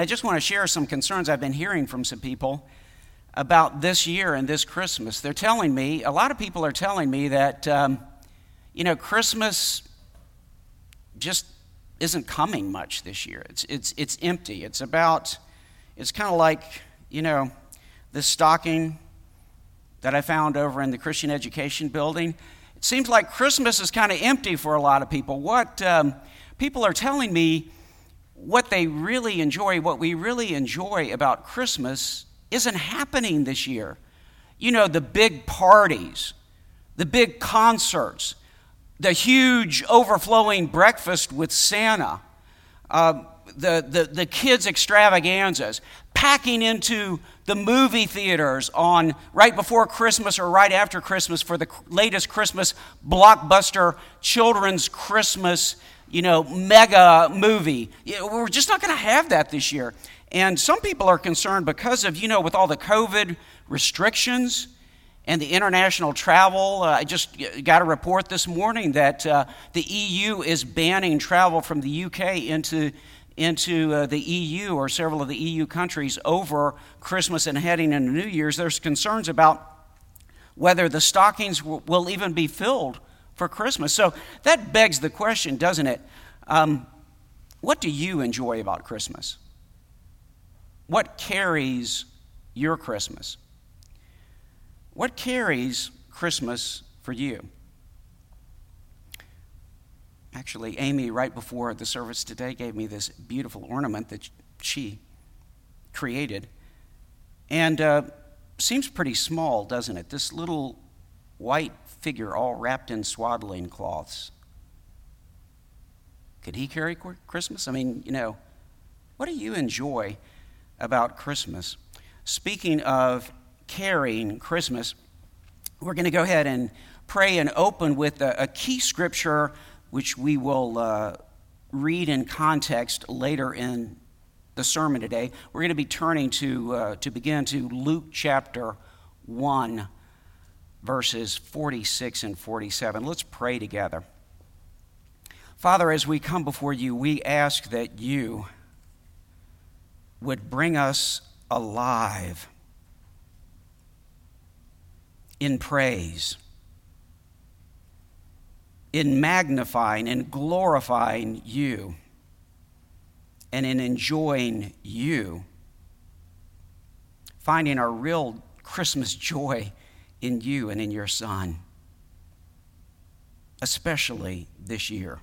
I just want to share some concerns I've been hearing from some people about this year and this Christmas. They're telling me, a lot of people are telling me that, um, you know, Christmas just isn't coming much this year. It's, it's, it's empty. It's about, it's kind of like, you know, this stocking that I found over in the Christian Education Building. It seems like Christmas is kind of empty for a lot of people. What um, people are telling me, what they really enjoy, what we really enjoy about Christmas, isn't happening this year. You know, the big parties, the big concerts, the huge overflowing breakfast with Santa, uh, the, the, the kids' extravaganzas, packing into the movie theaters on right before Christmas or right after Christmas for the latest Christmas blockbuster children's Christmas, you know, mega movie. We're just not going to have that this year. And some people are concerned because of, you know, with all the COVID restrictions and the international travel. Uh, I just got a report this morning that uh, the EU is banning travel from the UK into into uh, the EU or several of the EU countries over Christmas and heading into New Year's. There's concerns about whether the stockings w- will even be filled for Christmas. So that begs the question, doesn't it? Um, what do you enjoy about Christmas? What carries your Christmas? What carries Christmas for you? Actually, Amy, right before the service today, gave me this beautiful ornament that she created. And uh, seems pretty small, doesn't it? This little white figure all wrapped in swaddling cloths. Could he carry Christmas? I mean, you know, what do you enjoy about Christmas? Speaking of carrying Christmas, we're going to go ahead and pray and open with a, a key scripture which we will uh, read in context later in the sermon today. We're going to be turning to, uh, to begin to Luke chapter 1, verses 46 and 47. Let's pray together. Father, as we come before you, we ask that you would bring us alive in praise, in magnifying and glorifying you, and in enjoying you, finding our real Christmas joy in you and in your Son, especially this year.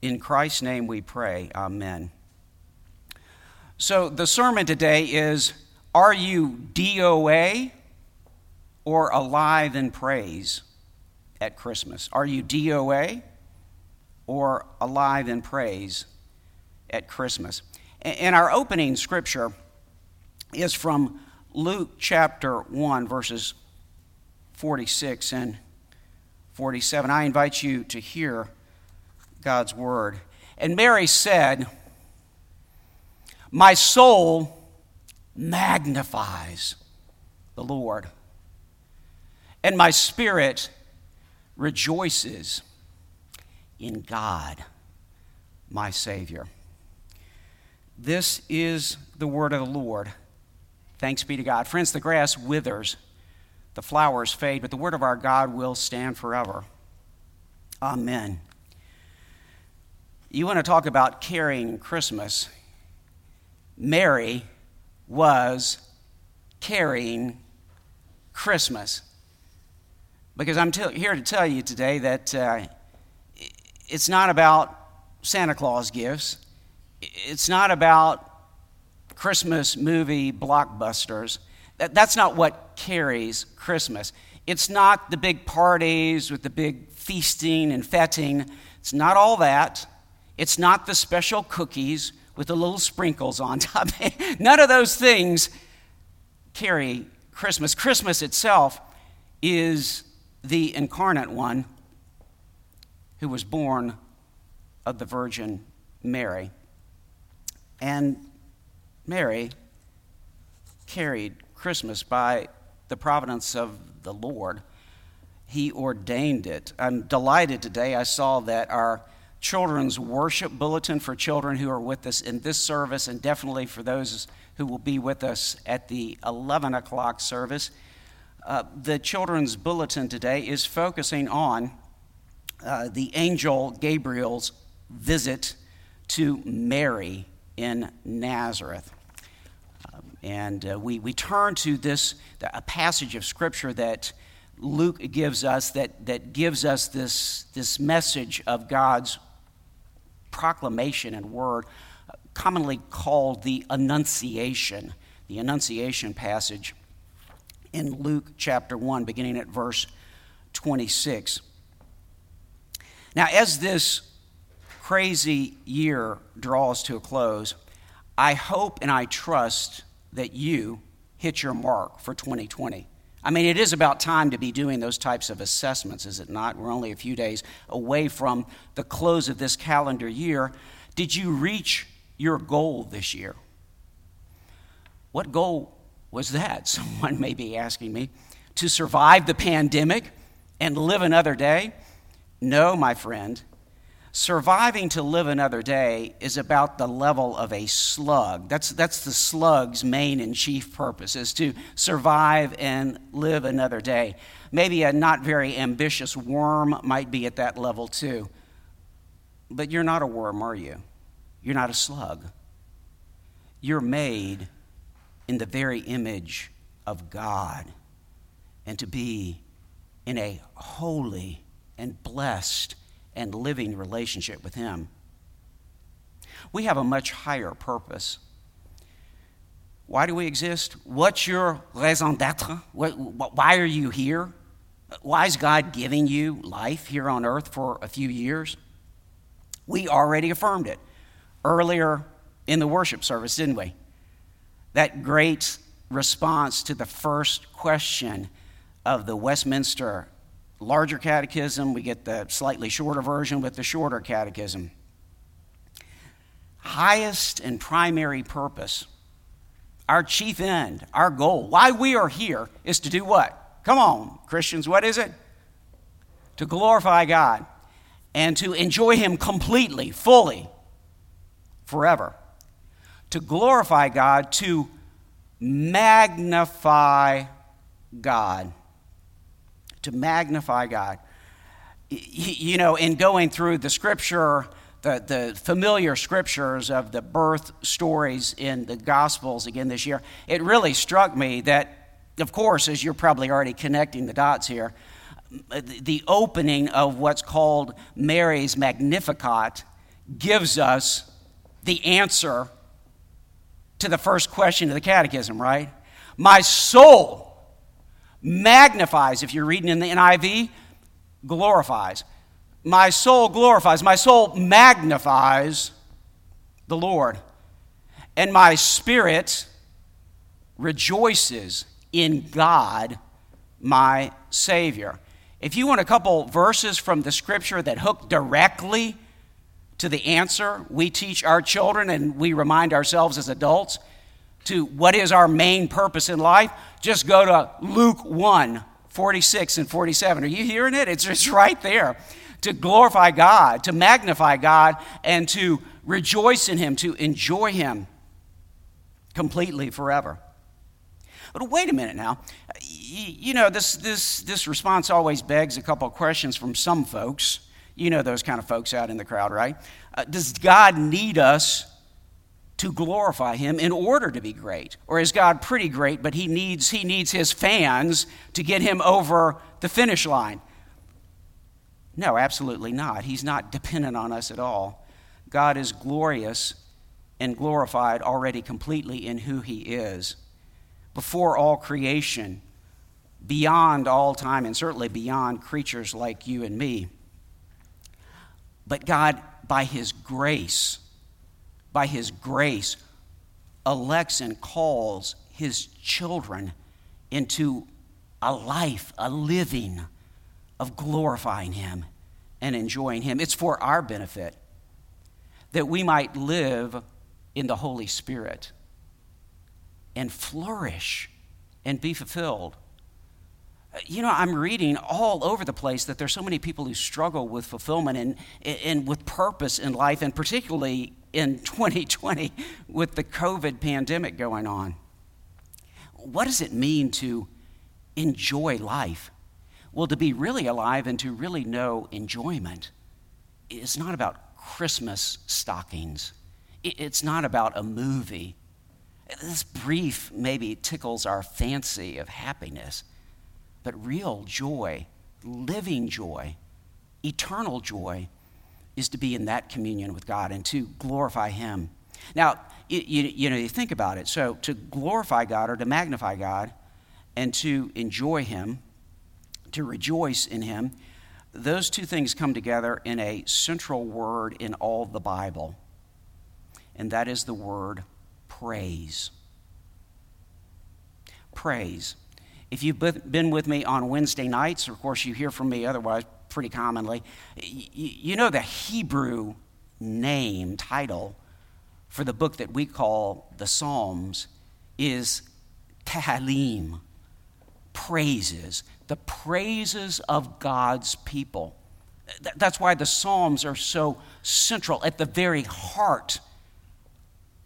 In Christ's name we pray. Amen. So the sermon today is Are you DOA or alive in praise at Christmas? Are you DOA or alive in praise at Christmas? And our opening scripture is from Luke chapter 1, verses 46 and 47. I invite you to hear God's word. And Mary said, My soul magnifies the Lord, and my spirit rejoices in God, my Savior. This is the word of the Lord. Thanks be to God. Friends, the grass withers, the flowers fade, but the word of our God will stand forever. Amen. You want to talk about carrying Christmas? Mary was carrying Christmas. Because I'm t- here to tell you today that uh, it's not about Santa Claus gifts, it's not about Christmas movie blockbusters. That, that's not what carries Christmas. It's not the big parties with the big feasting and fetting. It's not all that. It's not the special cookies with the little sprinkles on top. None of those things carry Christmas. Christmas itself is the incarnate one who was born of the Virgin Mary. And Mary carried Christmas by the providence of the Lord. He ordained it. I'm delighted today. I saw that our children's worship bulletin for children who are with us in this service, and definitely for those who will be with us at the 11 o'clock service. Uh, the children's bulletin today is focusing on uh, the angel Gabriel's visit to Mary in Nazareth. And uh, we, we turn to this a passage of scripture that Luke gives us that, that gives us this, this message of God's proclamation and word, commonly called the Annunciation, the Annunciation passage in Luke chapter 1, beginning at verse 26. Now, as this crazy year draws to a close, I hope and I trust that you hit your mark for 2020. I mean, it is about time to be doing those types of assessments, is it not? We're only a few days away from the close of this calendar year. Did you reach your goal this year? What goal was that? Someone may be asking me. To survive the pandemic and live another day? No, my friend. Surviving to live another day is about the level of a slug. That's, that's the slug's main and chief purpose, is to survive and live another day. Maybe a not very ambitious worm might be at that level too. But you're not a worm, are you? You're not a slug. You're made in the very image of God and to be in a holy and blessed and living relationship with Him. We have a much higher purpose. Why do we exist? What's your raison d'etre? Why are you here? Why is God giving you life here on earth for a few years? We already affirmed it earlier in the worship service, didn't we? That great response to the first question of the Westminster larger catechism, we get the slightly shorter version with the shorter catechism. Highest and primary purpose, our chief end, our goal, why we are here is to do what? Come on, Christians, what is it? To glorify God and to enjoy Him completely, fully, forever. To glorify God, to magnify God to magnify God. You know, in going through the scripture, the, the familiar scriptures of the birth stories in the Gospels again this year, it really struck me that, of course, as you're probably already connecting the dots here, the opening of what's called Mary's Magnificat gives us the answer to the first question of the catechism, right? My soul magnifies, if you're reading in the NIV, glorifies. My soul glorifies, my soul magnifies the Lord, and my spirit rejoices in God, my Savior. If you want a couple verses from the scripture that hook directly to the answer we teach our children and we remind ourselves as adults, to what is our main purpose in life, just go to Luke 1 46 and 47. Are you hearing it? It's right there. To glorify God, to magnify God, and to rejoice in Him, to enjoy Him completely forever. But wait a minute now. You know, this, this, this response always begs a couple of questions from some folks. You know those kind of folks out in the crowd, right? Uh, does God need us to glorify him in order to be great? Or is God pretty great, but he needs, he needs his fans to get him over the finish line? No, absolutely not. He's not dependent on us at all. God is glorious and glorified already completely in who he is. Before all creation, beyond all time, and certainly beyond creatures like you and me. But God, by his grace, by his grace, elects and calls his children into a life, a living of glorifying him and enjoying him. It's for our benefit that we might live in the Holy Spirit and flourish and be fulfilled. You know, I'm reading all over the place that there's so many people who struggle with fulfillment and, and with purpose in life, and particularly in 2020 with the COVID pandemic going on. What does it mean to enjoy life? Well, to be really alive and to really know enjoyment is not about Christmas stockings, it's not about a movie. This brief maybe tickles our fancy of happiness, but real joy, living joy, eternal joy, is to be in that communion with God and to glorify Him. Now, you, you, you know, you think about it. So, to glorify God or to magnify God and to enjoy Him, to rejoice in Him, those two things come together in a central word in all the Bible, and that is the word praise. Praise. If you've been with me on Wednesday nights, of course, you hear from me otherwise pretty commonly, you know the Hebrew name, title for the book that we call the Psalms is Tehillim, praises, the praises of God's people. That's why the Psalms are so central at the very heart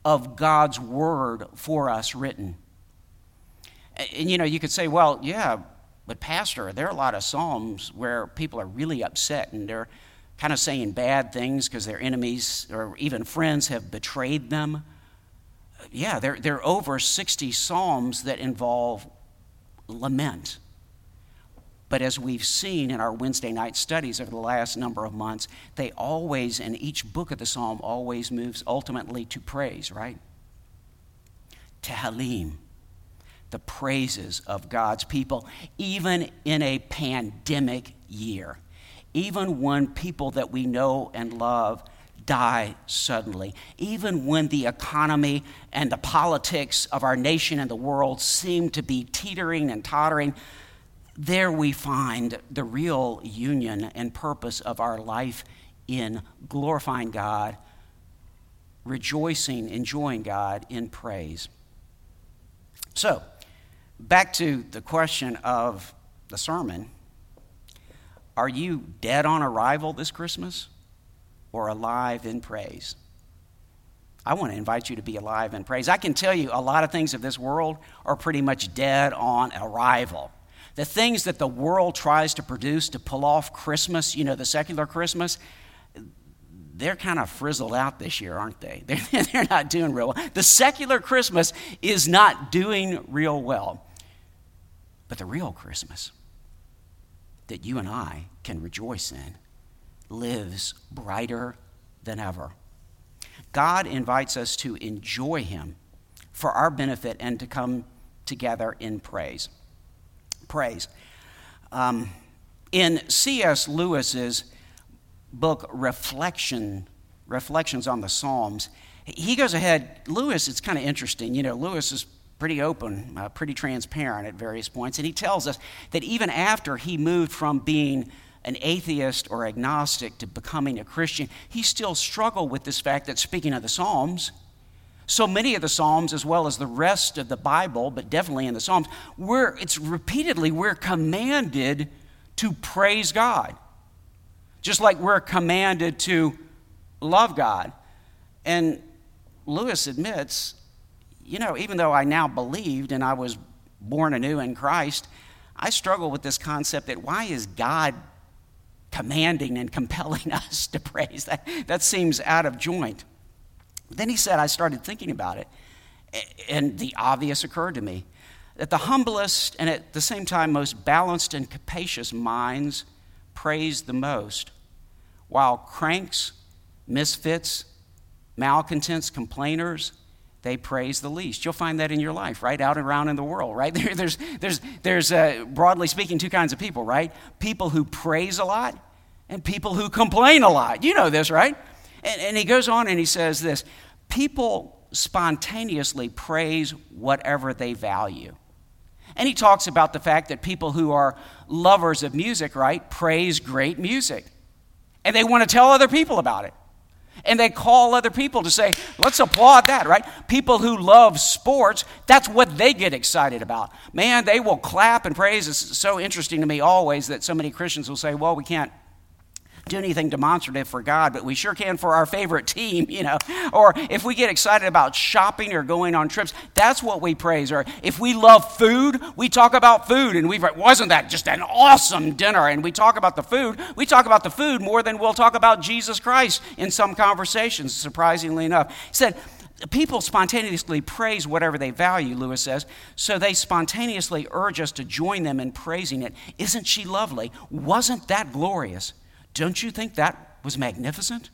of God's word for us written. And you know, you could say, well, yeah, but Pastor, there are a lot of Psalms where people are really upset and they're kind of saying bad things because their enemies or even friends have betrayed them. Yeah, there, there are over 60 Psalms that involve lament. But as we've seen in our Wednesday night studies over the last number of months, they always, in each book of the psalm, always moves ultimately to praise, right? Tehillim, the praises of God's people, even in a pandemic year, even when people that we know and love die suddenly, even when the economy and the politics of our nation and the world seem to be teetering and tottering there we find the real union and purpose of our life in glorifying God, rejoicing, enjoying God in praise. So, back to the question of the sermon Are you dead on arrival this Christmas or alive in praise? I want to invite you to be alive in praise. I can tell you a lot of things of this world are pretty much dead on arrival the things that the world tries to produce to pull off Christmas, you know, the secular Christmas, they're kind of frizzled out this year, aren't they? They're, they're not doing real well. The secular Christmas is not doing real well. But the real Christmas that you and I can rejoice in lives brighter than ever. God invites us to enjoy Him for our benefit and to come together in praise praise. Um, in C.S. Lewis's book, Reflection, Reflections on the Psalms, he goes ahead. Lewis, it's kind of interesting. You know, Lewis is pretty open, uh, pretty transparent at various points, and he tells us that even after he moved from being an atheist or agnostic to becoming a Christian, he still struggled with this fact that, speaking of the Psalms, so many of the Psalms, as well as the rest of the Bible, but definitely in the Psalms, we're, it's repeatedly we're commanded to praise God. Just like we're commanded to love God. And Lewis admits, you know, even though I now believed and I was born anew in Christ, I struggle with this concept that why is God commanding and compelling us to praise? That, that seems out of joint. Then he said, I started thinking about it, and the obvious occurred to me that the humblest and at the same time most balanced and capacious minds praise the most, while cranks, misfits, malcontents, complainers, they praise the least. You'll find that in your life, right? Out and around in the world, right? There, there's, there's, there's uh, broadly speaking, two kinds of people, right? People who praise a lot and people who complain a lot. You know this, right? And, and he goes on and he says this people spontaneously praise whatever they value. And he talks about the fact that people who are lovers of music, right, praise great music. And they want to tell other people about it. And they call other people to say, let's applaud that, right? People who love sports, that's what they get excited about. Man, they will clap and praise. It's so interesting to me always that so many Christians will say, well, we can't do anything demonstrative for God, but we sure can for our favorite team, you know. Or if we get excited about shopping or going on trips, that's what we praise. Or if we love food, we talk about food and we've, wasn't that just an awesome dinner and we talk about the food. We talk about the food more than we'll talk about Jesus Christ in some conversations, surprisingly enough. He said, People spontaneously praise whatever they value, Lewis says, so they spontaneously urge us to join them in praising it. Isn't she lovely? Wasn't that glorious? Don't you think that was magnificent?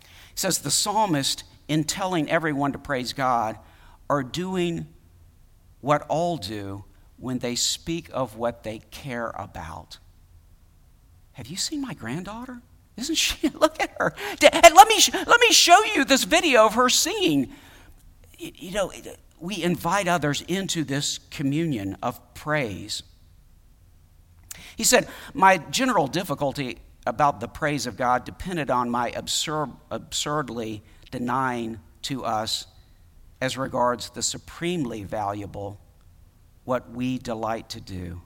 He says the psalmist, in telling everyone to praise God, are doing what all do when they speak of what they care about. Have you seen my granddaughter? Isn't she? Look at her. And let me, let me show you this video of her singing. You know, we invite others into this communion of praise. He said, My general difficulty about the praise of God depended on my absurd, absurdly denying to us, as regards the supremely valuable, what we delight to do,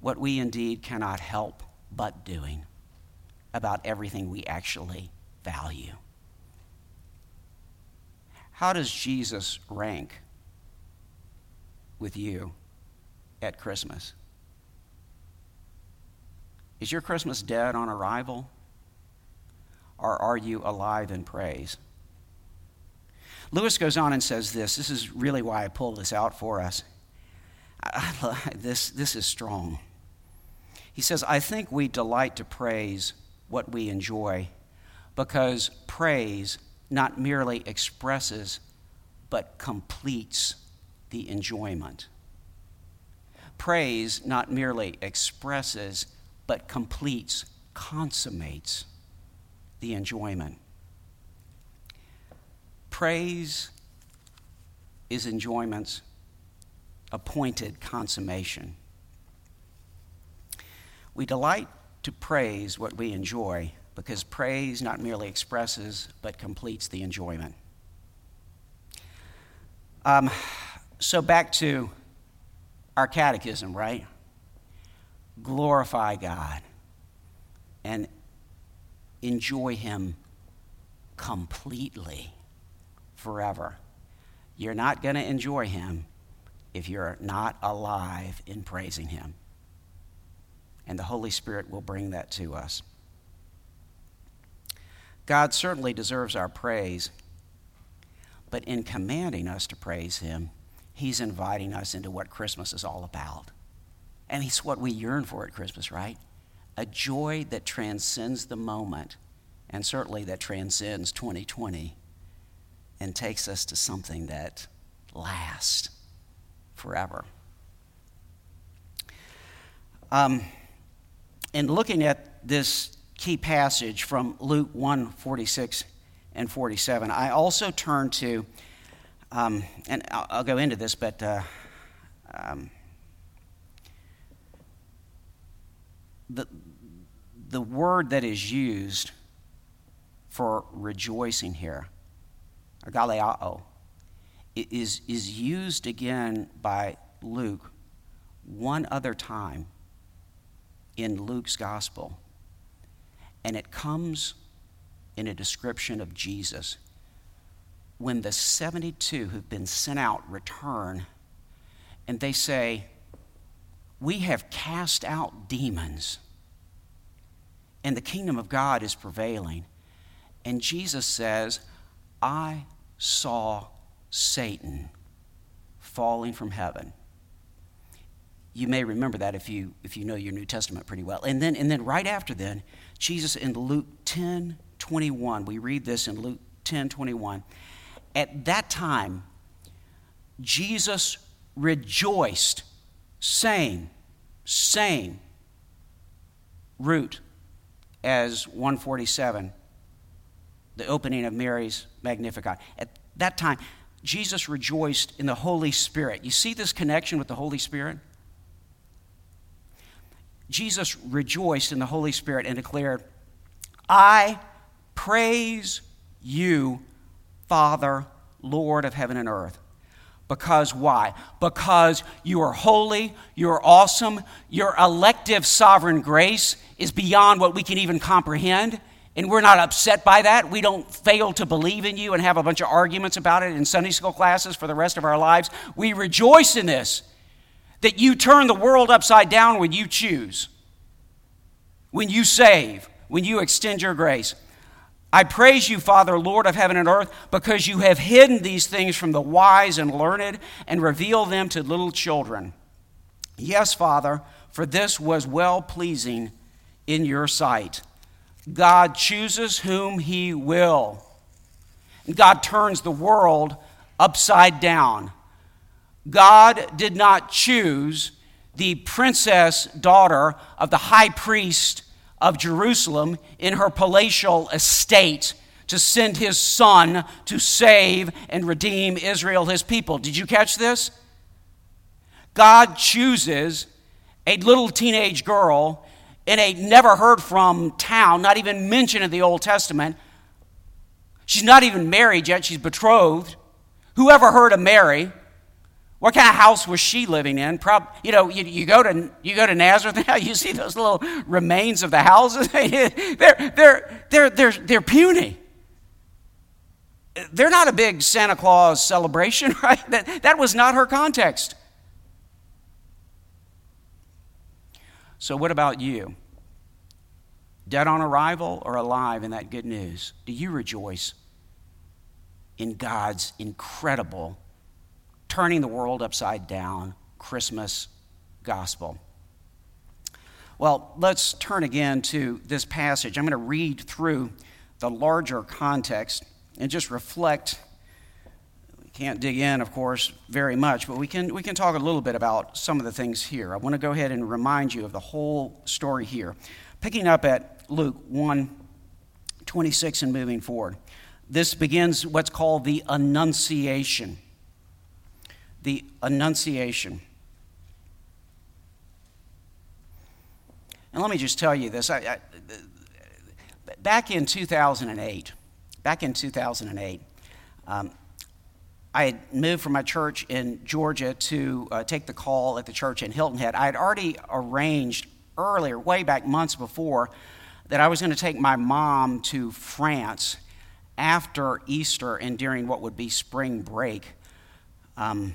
what we indeed cannot help but doing about everything we actually value. How does Jesus rank with you at Christmas? Is your Christmas dead on arrival? Or are you alive in praise? Lewis goes on and says this. This is really why I pulled this out for us. this, this is strong. He says, I think we delight to praise what we enjoy because praise not merely expresses but completes the enjoyment. Praise not merely expresses but completes, consummates the enjoyment. Praise is enjoyment's appointed consummation. We delight to praise what we enjoy because praise not merely expresses but completes the enjoyment. Um, so, back to our catechism, right? Glorify God and enjoy Him completely forever. You're not going to enjoy Him if you're not alive in praising Him. And the Holy Spirit will bring that to us. God certainly deserves our praise, but in commanding us to praise Him, He's inviting us into what Christmas is all about. And it's what we yearn for at Christmas, right? A joy that transcends the moment, and certainly that transcends 2020 and takes us to something that lasts forever. Um, in looking at this key passage from Luke 1 46 and 47, I also turn to, um, and I'll, I'll, go into this, but uh, um, the, the word that is used for rejoicing here, agalliao, is, is used again by Luke one other time in Luke's gospel. And it comes in a description of Jesus. When the 72 who've been sent out return, and they say, we have cast out demons, and the kingdom of God is prevailing. And Jesus says, I saw Satan falling from heaven. You may remember that if you, if you know your New Testament pretty well. And then, and then right after then, Jesus in Luke 10 21, we read this in Luke 10 21. At that time, Jesus rejoiced, saying, same root as 147, the opening of Mary's Magnificat. At that time, Jesus rejoiced in the Holy Spirit. You see this connection with the Holy Spirit? Jesus rejoiced in the Holy Spirit and declared, I Praise you, Father, Lord of heaven and earth. Because why? Because you are holy, you are awesome, your elective sovereign grace is beyond what we can even comprehend. And we're not upset by that. We don't fail to believe in you and have a bunch of arguments about it in Sunday school classes for the rest of our lives. We rejoice in this that you turn the world upside down when you choose, when you save, when you extend your grace. I praise you, Father, Lord of heaven and earth, because you have hidden these things from the wise and learned and revealed them to little children. Yes, Father, for this was well pleasing in your sight. God chooses whom he will. God turns the world upside down. God did not choose the princess daughter of the high priest of Jerusalem in her palatial estate to send his son to save and redeem Israel, his people. Did you catch this? God chooses a little teenage girl in a never heard from town, not even mentioned in the Old Testament. She's not even married yet, she's betrothed. Whoever heard of Mary? What kind of house was she living in? Prob- you know, you, you, go to, you go to Nazareth now, you see those little remains of the houses. they're, they're, they're, they're, they're puny. They're not a big Santa Claus celebration, right? That, that was not her context. So, what about you? Dead on arrival or alive in that good news? Do you rejoice in God's incredible turning the world upside down Christmas gospel. Well, let's turn again to this passage. I'm going to read through the larger context and just reflect. We can't dig in, of course, very much, but we can, we can talk a little bit about some of the things here. I want to go ahead and remind you of the whole story here. Picking up at Luke 1 26 and moving forward. This begins what's called the Annunciation the Annunciation. And let me just tell you this. I, I, back in 2008, back in 2008, um, I had moved from my church in Georgia to uh, take the call at the church in Hilton Head. I had already arranged earlier, way back months before, that I was going to take my mom to France after Easter and during what would be spring break. Um,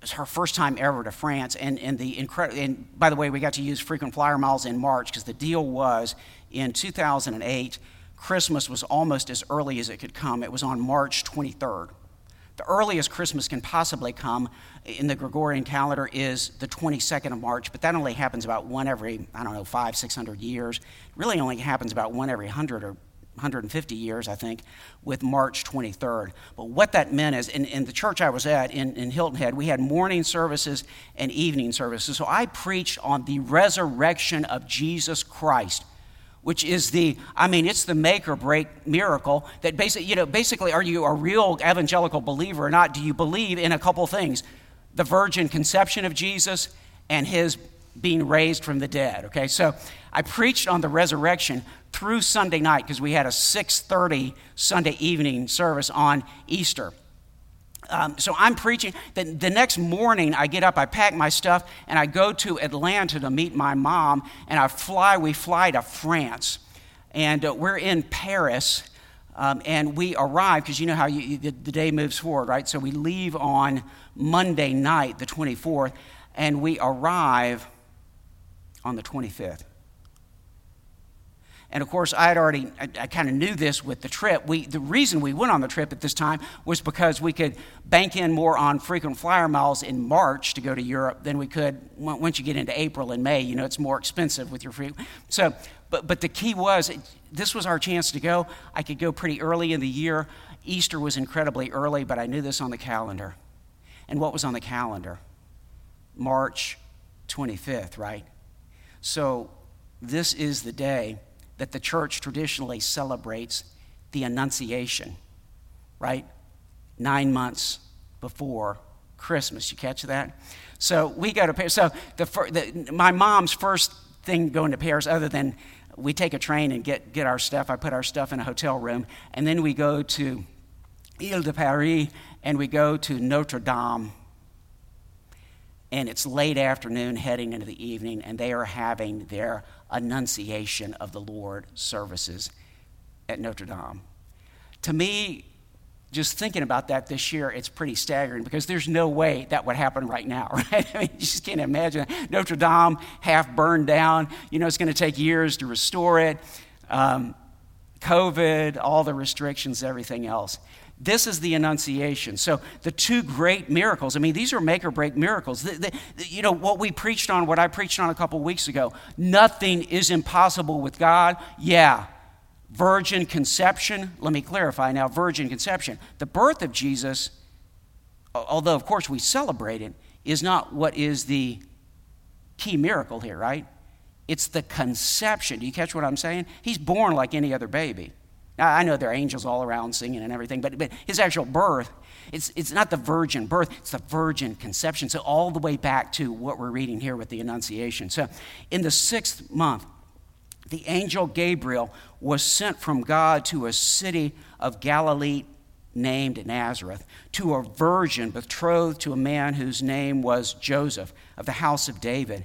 was her first time ever to France. And, and, the incredible, and by the way, we got to use frequent flyer miles in March because the deal was in 2008, Christmas was almost as early as it could come. It was on March 23rd. The earliest Christmas can possibly come in the Gregorian calendar is the 22nd of March, but that only happens about one every, I don't know, five, 600 years. It really only happens about one every 100 or 150 years, I think, with March 23rd. But what that meant is, in, in the church I was at in, in Hilton Head, we had morning services and evening services. So I preached on the resurrection of Jesus Christ which is the i mean it's the make or break miracle that basically you know basically are you a real evangelical believer or not do you believe in a couple things the virgin conception of jesus and his being raised from the dead okay so i preached on the resurrection through Sunday night because we had a 6:30 Sunday evening service on Easter. Um, so I'm preaching. The, the next morning, I get up, I pack my stuff, and I go to Atlanta to meet my mom. And I fly. We fly to France, and uh, we're in Paris. Um, and we arrive because you know how you, the, the day moves forward, right? So we leave on Monday night, the 24th, and we arrive on the 25th. And of course, I had already, I, I kind of knew this with the trip. We, the reason we went on the trip at this time was because we could bank in more on frequent flyer miles in March to go to Europe than we could once you get into April and May. You know, it's more expensive with your free. So, but, but the key was this was our chance to go. I could go pretty early in the year. Easter was incredibly early, but I knew this on the calendar. And what was on the calendar? March 25th, right? So, this is the day that the church traditionally celebrates the Annunciation, right? Nine months before Christmas. You catch that? So we go to Paris. So the, the, my mom's first thing going to Paris, other than we take a train and get, get our stuff. I put our stuff in a hotel room, and then we go to Ile de Paris and we go to Notre Dame. And it's late afternoon, heading into the evening, and they are having their Annunciation of the Lord services at Notre Dame. To me, just thinking about that this year, it's pretty staggering because there's no way that would happen right now, right? I mean, you just can't imagine. Notre Dame half burned down. You know, it's going to take years to restore it. Um, COVID, all the restrictions, everything else. This is the Annunciation. So, the two great miracles, I mean, these are make or break miracles. The, the, you know, what we preached on, what I preached on a couple weeks ago, nothing is impossible with God. Yeah, virgin conception. Let me clarify now virgin conception. The birth of Jesus, although of course we celebrate it, is not what is the key miracle here, right? It's the conception. Do you catch what I'm saying? He's born like any other baby. Now, I know there are angels all around singing and everything, but, but his actual birth, it's, it's not the virgin birth, it's the virgin conception. So, all the way back to what we're reading here with the Annunciation. So, in the sixth month, the angel Gabriel was sent from God to a city of Galilee named Nazareth to a virgin betrothed to a man whose name was Joseph of the house of David.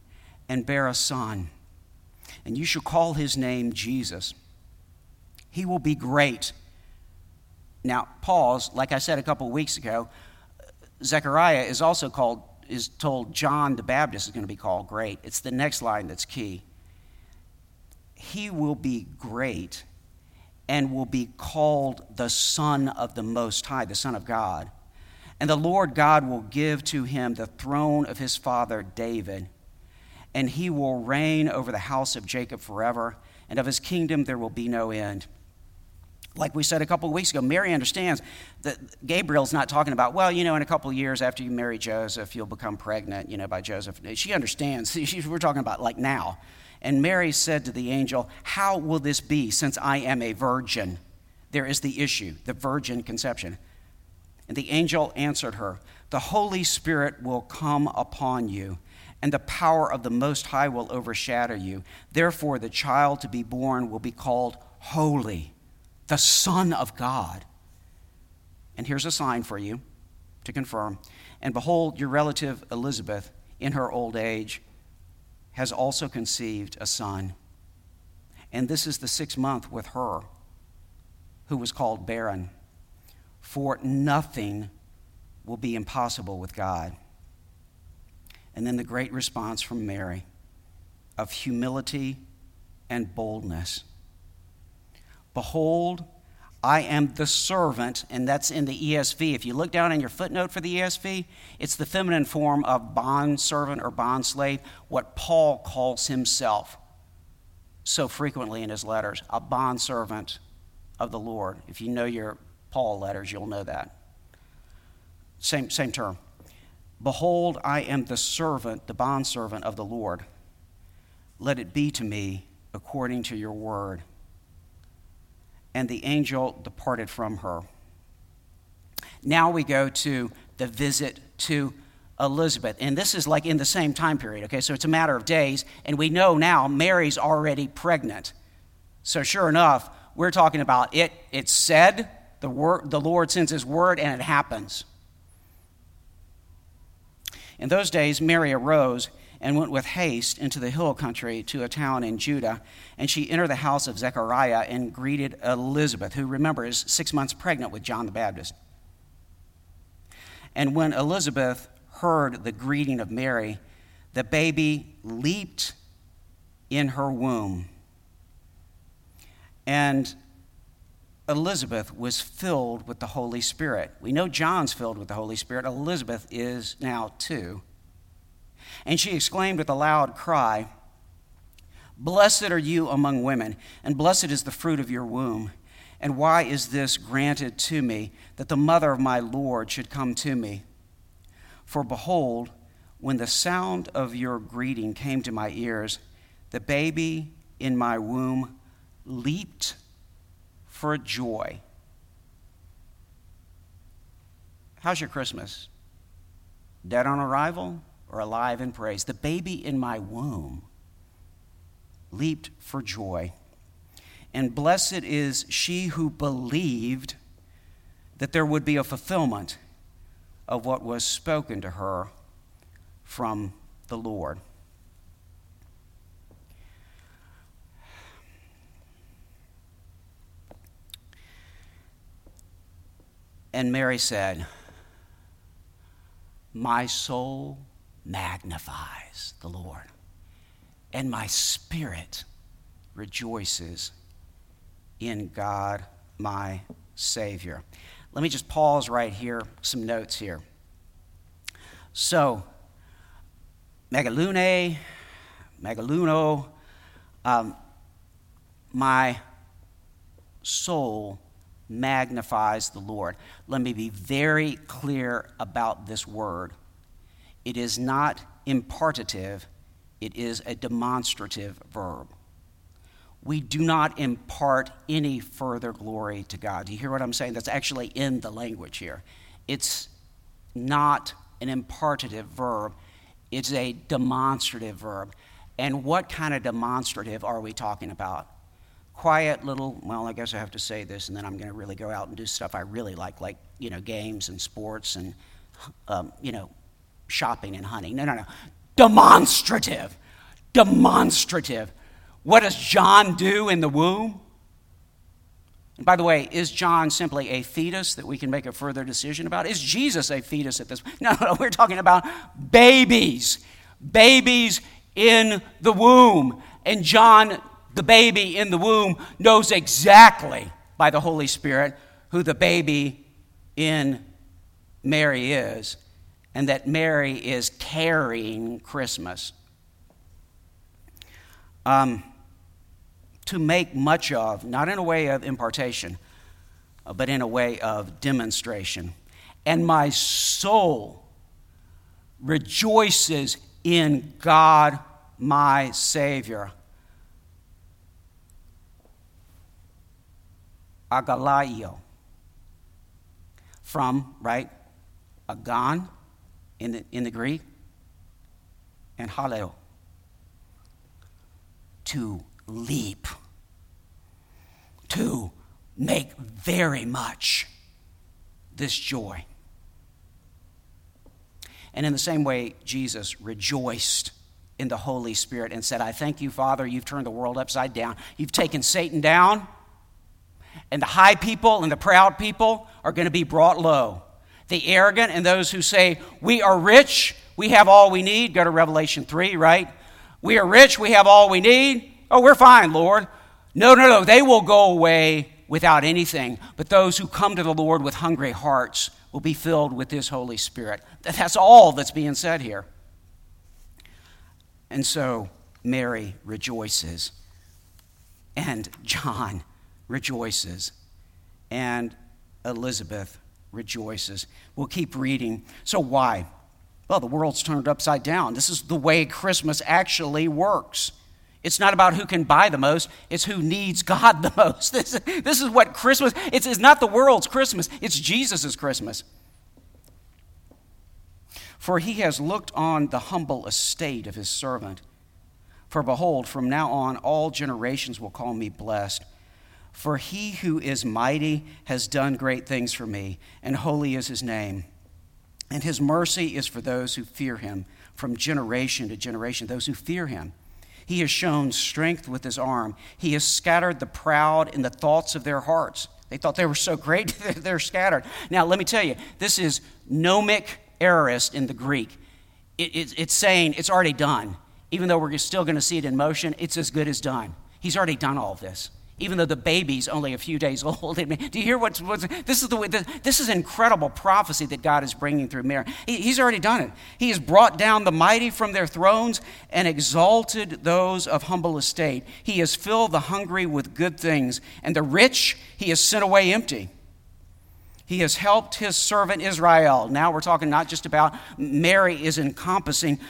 and bear a son, and you shall call his name Jesus. He will be great. Now, pause, like I said a couple of weeks ago, Zechariah is also called, is told John the Baptist is going to be called great. It's the next line that's key he will be great and will be called the Son of the Most High, the Son of God. And the Lord God will give to him the throne of his father David, and he will reign over the house of Jacob forever, and of his kingdom there will be no end. Like we said a couple of weeks ago, Mary understands that Gabriel's not talking about, well, you know, in a couple of years after you marry Joseph, you'll become pregnant, you know, by Joseph. She understands. We're talking about like now. And Mary said to the angel, How will this be since I am a virgin? There is the issue, the virgin conception. And the angel answered her, The Holy Spirit will come upon you, and the power of the Most High will overshadow you. Therefore, the child to be born will be called Holy, the Son of God. And here's a sign for you to confirm. And behold, your relative Elizabeth, in her old age, has also conceived a son. And this is the sixth month with her, who was called barren. For nothing will be impossible with God. And then the great response from Mary of humility and boldness. Behold, I am the servant, and that's in the ESV. If you look down in your footnote for the ESV, it's the feminine form of bond servant or bond slave, what Paul calls himself so frequently in his letters a bond servant of the Lord. If you know your Paul letters, you'll know that. Same, same term. Behold, I am the servant, the bond servant of the Lord. Let it be to me according to your word and the angel departed from her. Now we go to the visit to Elizabeth. And this is like in the same time period, okay? So it's a matter of days. And we know now Mary's already pregnant. So sure enough, we're talking about it. It's said, the, word, the Lord sends his word, and it happens. In those days, Mary arose and went with haste into the hill country to a town in Judah. And she entered the house of Zechariah and greeted Elizabeth, who, remember, is six months pregnant with John the Baptist. And when Elizabeth heard the greeting of Mary, the baby leaped in her womb. And Elizabeth was filled with the Holy Spirit. We know John's filled with the Holy Spirit. Elizabeth is now too. And she exclaimed with a loud cry, Blessed are you among women, and blessed is the fruit of your womb. And why is this granted to me, that the mother of my Lord should come to me? For behold, when the sound of your greeting came to my ears, the baby in my womb leaped for joy. How's your Christmas? Dead on arrival or alive in praise? The baby in my womb leaped for joy. And blessed is she who believed that there would be a fulfillment of what was spoken to her from the Lord. And Mary said, My soul magnifies the Lord, and my spirit rejoices in God my Savior. Let me just pause right here, some notes here. So, Megalune, Megaluno, um, my soul magnifies the Lord. Let me be very clear about this word. It is not impartative, it is a demonstrative verb. We do not impart any further glory to God. Do you hear what I'm saying? That's actually in the language here. It's not an impartative verb, it's a demonstrative verb. And what kind of demonstrative are we talking about? Quiet little, well, I guess I have to say this, and then I'm going to really go out and do stuff I really like, like, you know, games and sports and, um, you know, shopping and hunting. No, no, no. Demonstrative. Demonstrative. What does John do in the womb? And by the way, is John simply a fetus that we can make a further decision about? Is Jesus a fetus at this? point? No, no, we're talking about babies, babies in the womb. And John the baby in the womb knows exactly by the Holy Spirit who the baby in Mary is, and that Mary is carrying Christmas. Um, to make much of, not in a way of impartation, uh, but in a way of demonstration. And my soul rejoices in God, my Savior. Agalaio. From, right, agan in the, in the Greek, and haleo. To leap. To make very much this joy. And in the same way, Jesus rejoiced in the Holy Spirit and said, I thank you, Father, you've turned the world upside down. You've taken Satan down and the high people and the proud people are going to be brought low. The arrogant and those who say, We are rich, we have all we need. Go to Revelation 3, right? We are rich, we have all we need. Oh, we're fine, Lord. No, no, no. They will go away without anything. But those who come to the Lord with hungry hearts will be filled with His Holy Spirit. That's all that's being said here. And so Mary rejoices, and John rejoices, and Elizabeth rejoices. We'll keep reading. So, why? Well, the world's turned upside down. This is the way Christmas actually works. It's not about who can buy the most, it's who needs God the most. This, this is what Christmas, it's, it's not the world's Christmas, it's Jesus' Christmas. For he has looked on the humble estate of his servant. For behold, from now on all generations will call me blessed. For he who is mighty has done great things for me, and holy is his name. And his mercy is for those who fear him from generation to generation, those who fear him. He has shown strength with his arm. He has scattered the proud in the thoughts of their hearts. They thought they were so great, they're scattered. Now, let me tell you, this is gnomic aorist in the Greek. It, it, it's saying it's already done. Even though we're still going to see it in motion, it's as good as done. He's already done all of this. Even though the baby's only a few days old. do you hear what's, what's this is the way this is incredible prophecy that God is bringing through Mary. He, he's already done it. He has brought down the mighty from their thrones and exalted those of humble estate. He has filled the hungry with good things, and the rich he has sent away empty. He has helped his servant Israel. Now we're talking not just about Mary is encompassing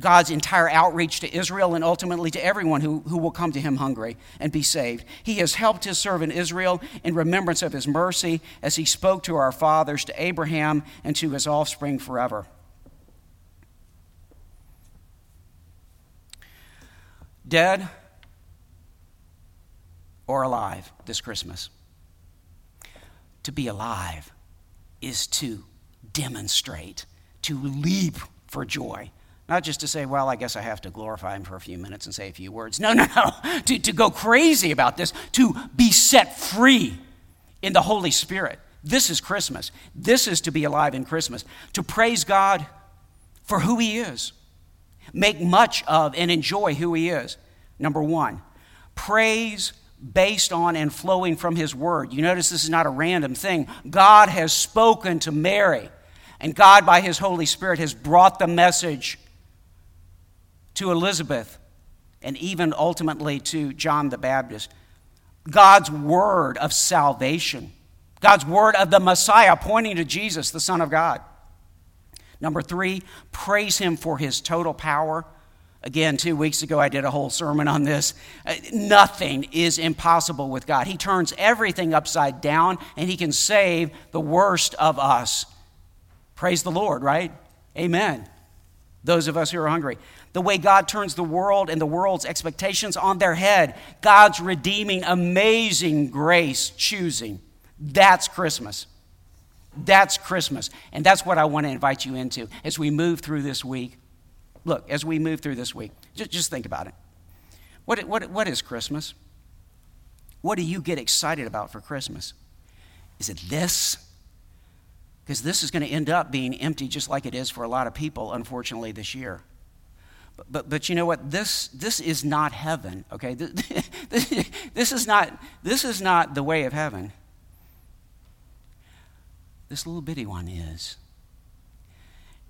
God's entire outreach to Israel and ultimately to everyone who, who will come to him hungry and be saved. He has helped his servant Israel in remembrance of his mercy as he spoke to our fathers, to Abraham, and to his offspring forever. Dead or alive this Christmas to be alive is to demonstrate, to leap for joy. Not just to say, well, I guess I have to glorify him for a few minutes and say a few words. No, no, no. to, to go crazy about this, to be set free in the Holy Spirit. This is Christmas. This is to be alive in Christmas. To praise God for who he is, make much of and enjoy who he is. Number one, praise based on and flowing from His Word. You notice this is not a random thing. God has spoken to Mary, and God, by His Holy Spirit, has brought the message to Elizabeth and even ultimately to John the Baptist. God's word of salvation, God's word of the Messiah pointing to Jesus, the Son of God. Number three, praise Him for His total power Again, two weeks ago, I did a whole sermon on this. Uh, nothing is impossible with God. He turns everything upside down, and He can save the worst of us. Praise the Lord, right? Amen. Those of us who are hungry. The way God turns the world and the world's expectations on their head, God's redeeming, amazing grace choosing. That's Christmas. That's Christmas. And that's what I want to invite you into as we move through this week. Look, as we move through this week, just, just think about it. What, what, what is Christmas? What do you get excited about for Christmas? Is it this? Because this is going to end up being empty just like it is for a lot of people, unfortunately, this year. But, but, but you know what? This, this is not heaven, okay? This, this, is not, this is not the way of heaven. This little bitty one is.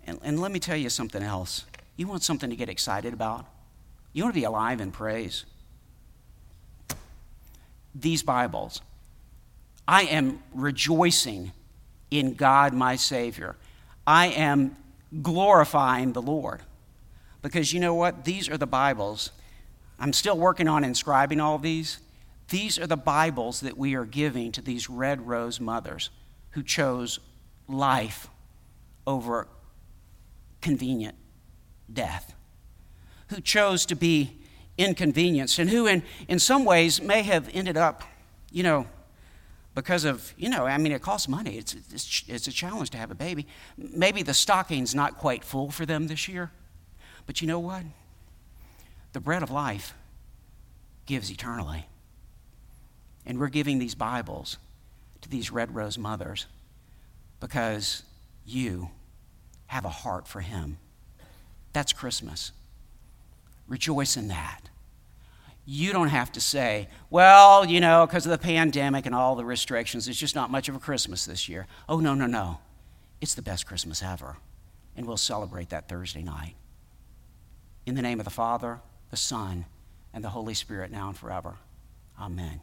And, and let me tell you something else. You want something to get excited about? You want to be alive in praise? These Bibles. I am rejoicing in God, my Savior. I am glorifying the Lord. Because you know what? These are the Bibles. I'm still working on inscribing all these. These are the Bibles that we are giving to these red rose mothers who chose life over convenient death, who chose to be inconvenienced, and who, in, in some ways, may have ended up, you know, because of, you know, I mean, it costs money. It's, it's, it's a challenge to have a baby. Maybe the stocking's not quite full for them this year. But you know what? The bread of life gives eternally. And we're giving these Bibles to these red rose mothers because you have a heart for Him. That's Christmas. Rejoice in that. You don't have to say, well, you know, because of the pandemic and all the restrictions, it's just not much of a Christmas this year. Oh, no, no, no. It's the best Christmas ever. And we'll celebrate that Thursday night. In the name of the Father, the Son, and the Holy Spirit, now and forever. Amen.